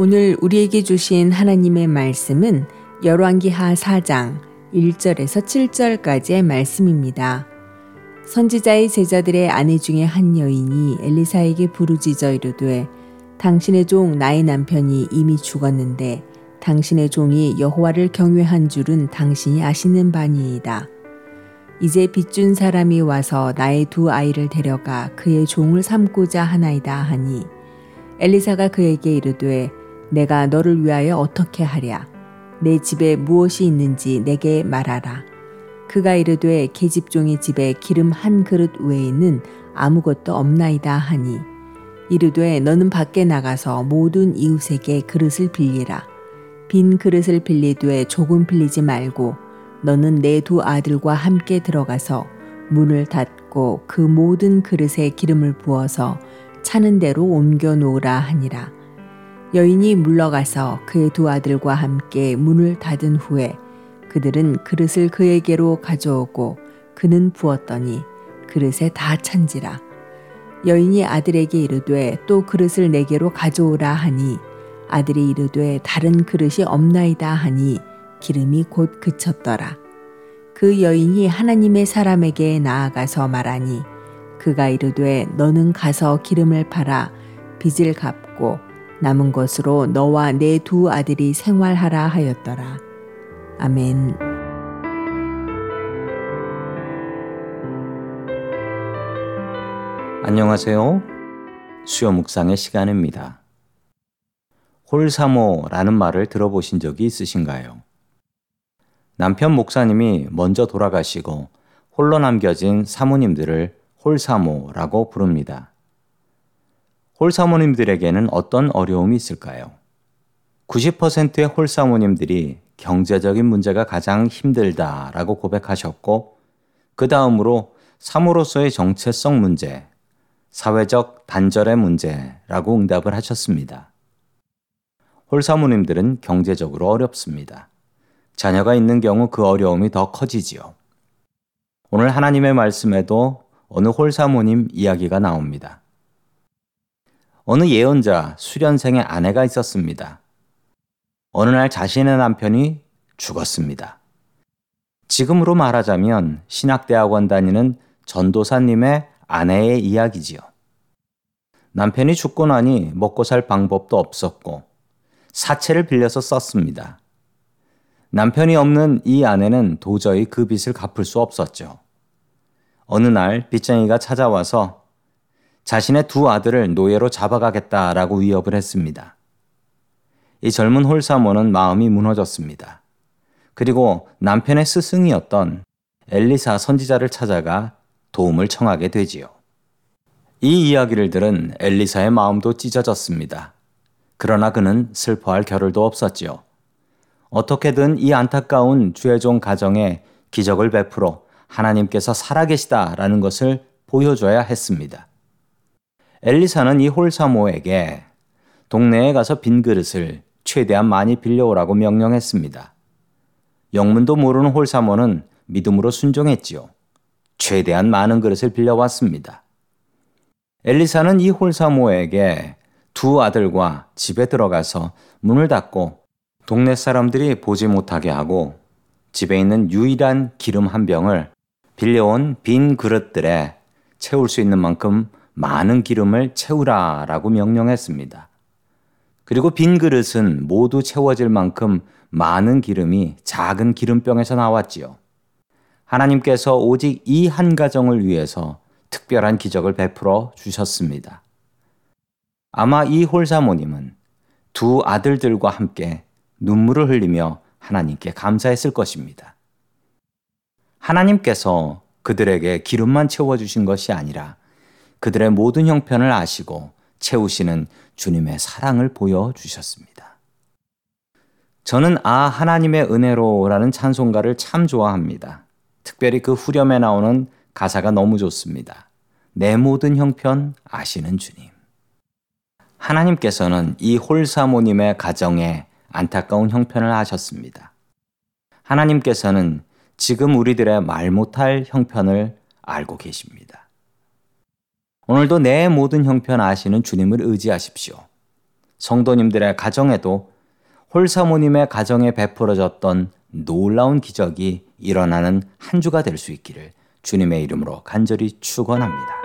오늘 우리에게 주신 하나님의 말씀은 열왕기하 4장 1절에서 7절까지의 말씀입니다. 선지자의 제자들의 아내 중에 한 여인이 엘리사에게 부르짖어 이르되 당신의 종 나의 남편이 이미 죽었는데 당신의 종이 여호와를 경외한 줄은 당신이 아시는 바니이다. 이제 빚준 사람이 와서 나의 두 아이를 데려가 그의 종을 삼고자 하나이다 하니 엘리사가 그에게 이르되 내가 너를 위하여 어떻게 하랴? 내 집에 무엇이 있는지 내게 말하라. 그가 이르되 계집종의 집에 기름 한 그릇 외에는 아무것도 없나이다 하니 이르되 너는 밖에 나가서 모든 이웃에게 그릇을 빌리라. 빈 그릇을 빌리되 조금 빌리지 말고 너는 내 두 아들과 함께 들어가서 문을 닫고 그 모든 그릇에 기름을 부어서 차는 대로 옮겨 놓으라 하니라. 여인이 물러가서 그의 두 아들과 함께 문을 닫은 후에 그들은 그릇을 그에게로 가져오고 그는 부었더니 그릇에 다 찬지라. 여인이 아들에게 이르되 또 그릇을 내게로 가져오라 하니 아들이 이르되 다른 그릇이 없나이다 하니 기름이 곧 그쳤더라. 그 여인이 하나님의 사람에게 나아가서 말하니 그가 이르되 너는 가서 기름을 팔아 빚을 갚고 남은 것으로 너와 내 두 아들이 생활하라 하였더라. 아멘. 안녕하세요. 수요 묵상의 시간입니다. 홀사모라는 말을 들어보신 적이 있으신가요? 남편 목사님이 먼저 돌아가시고 홀로 남겨진 사모님들을 홀사모라고 부릅니다. 홀사모님들에게는 어떤 어려움이 있을까요? 90%의 홀사모님들이 경제적인 문제가 가장 힘들다라고 고백하셨고, 그 다음으로 사모로서의 정체성 문제, 사회적 단절의 문제라고 응답을 하셨습니다. 홀사모님들은 경제적으로 어렵습니다. 자녀가 있는 경우 그 어려움이 더 커지지요. 오늘 하나님의 말씀에도 어느 홀사모님 이야기가 나옵니다. 어느 예언자 수련생의 아내가 있었습니다. 어느 날 자신의 남편이 죽었습니다. 지금으로 말하자면 신학대학원 다니는 전도사님의 아내의 이야기지요. 남편이 죽고 나니 먹고 살 방법도 없었고 사채를 빌려서 썼습니다. 남편이 없는 이 아내는 도저히 그 빚을 갚을 수 없었죠. 어느 날 빚쟁이가 찾아와서 자신의 두 아들을 노예로 잡아가겠다라고 위협을 했습니다. 이 젊은 홀사모는 마음이 무너졌습니다. 그리고 남편의 스승이었던 엘리사 선지자를 찾아가 도움을 청하게 되지요. 이 이야기를 들은 엘리사의 마음도 찢어졌습니다. 그러나 그는 슬퍼할 겨를도 없었지요. 어떻게든 이 안타까운 주의종 가정에 기적을 베풀어 하나님께서 살아계시다라는 것을 보여줘야 했습니다. 엘리사는 이 홀사모에게 동네에 가서 빈 그릇을 최대한 많이 빌려오라고 명령했습니다. 영문도 모르는 홀사모는 믿음으로 순종했지요. 최대한 많은 그릇을 빌려왔습니다. 엘리사는 이 홀사모에게 두 아들과 집에 들어가서 문을 닫고 동네 사람들이 보지 못하게 하고 집에 있는 유일한 기름 한 병을 빌려온 빈 그릇들에 채울 수 있는 만큼 많은 기름을 채우라 라고 명령했습니다. 그리고 빈 그릇은 모두 채워질 만큼 많은 기름이 작은 기름병에서 나왔지요. 하나님께서 오직 이 한 가정을 위해서 특별한 기적을 베풀어 주셨습니다. 아마 이 홀사모님은 두 아들들과 함께 눈물을 흘리며 하나님께 감사했을 것입니다. 하나님께서 그들에게 기름만 채워주신 것이 아니라 그들의 모든 형편을 아시고 채우시는 주님의 사랑을 보여주셨습니다. 저는 아, 하나님의 은혜로라는 찬송가를 참 좋아합니다. 특별히 그 후렴에 나오는 가사가 너무 좋습니다. 내 모든 형편 아시는 주님. 하나님께서는 이 홀사모님의 가정에 안타까운 형편을 하셨습니다. 하나님께서는 지금 우리들의 말 못할 형편을 알고 계십니다. 오늘도 내 모든 형편 아시는 주님을 의지하십시오. 성도님들의 가정에도 홀사모님의 가정에 베풀어졌던 놀라운 기적이 일어나는 한 주가 될 수 있기를 주님의 이름으로 간절히 축원합니다.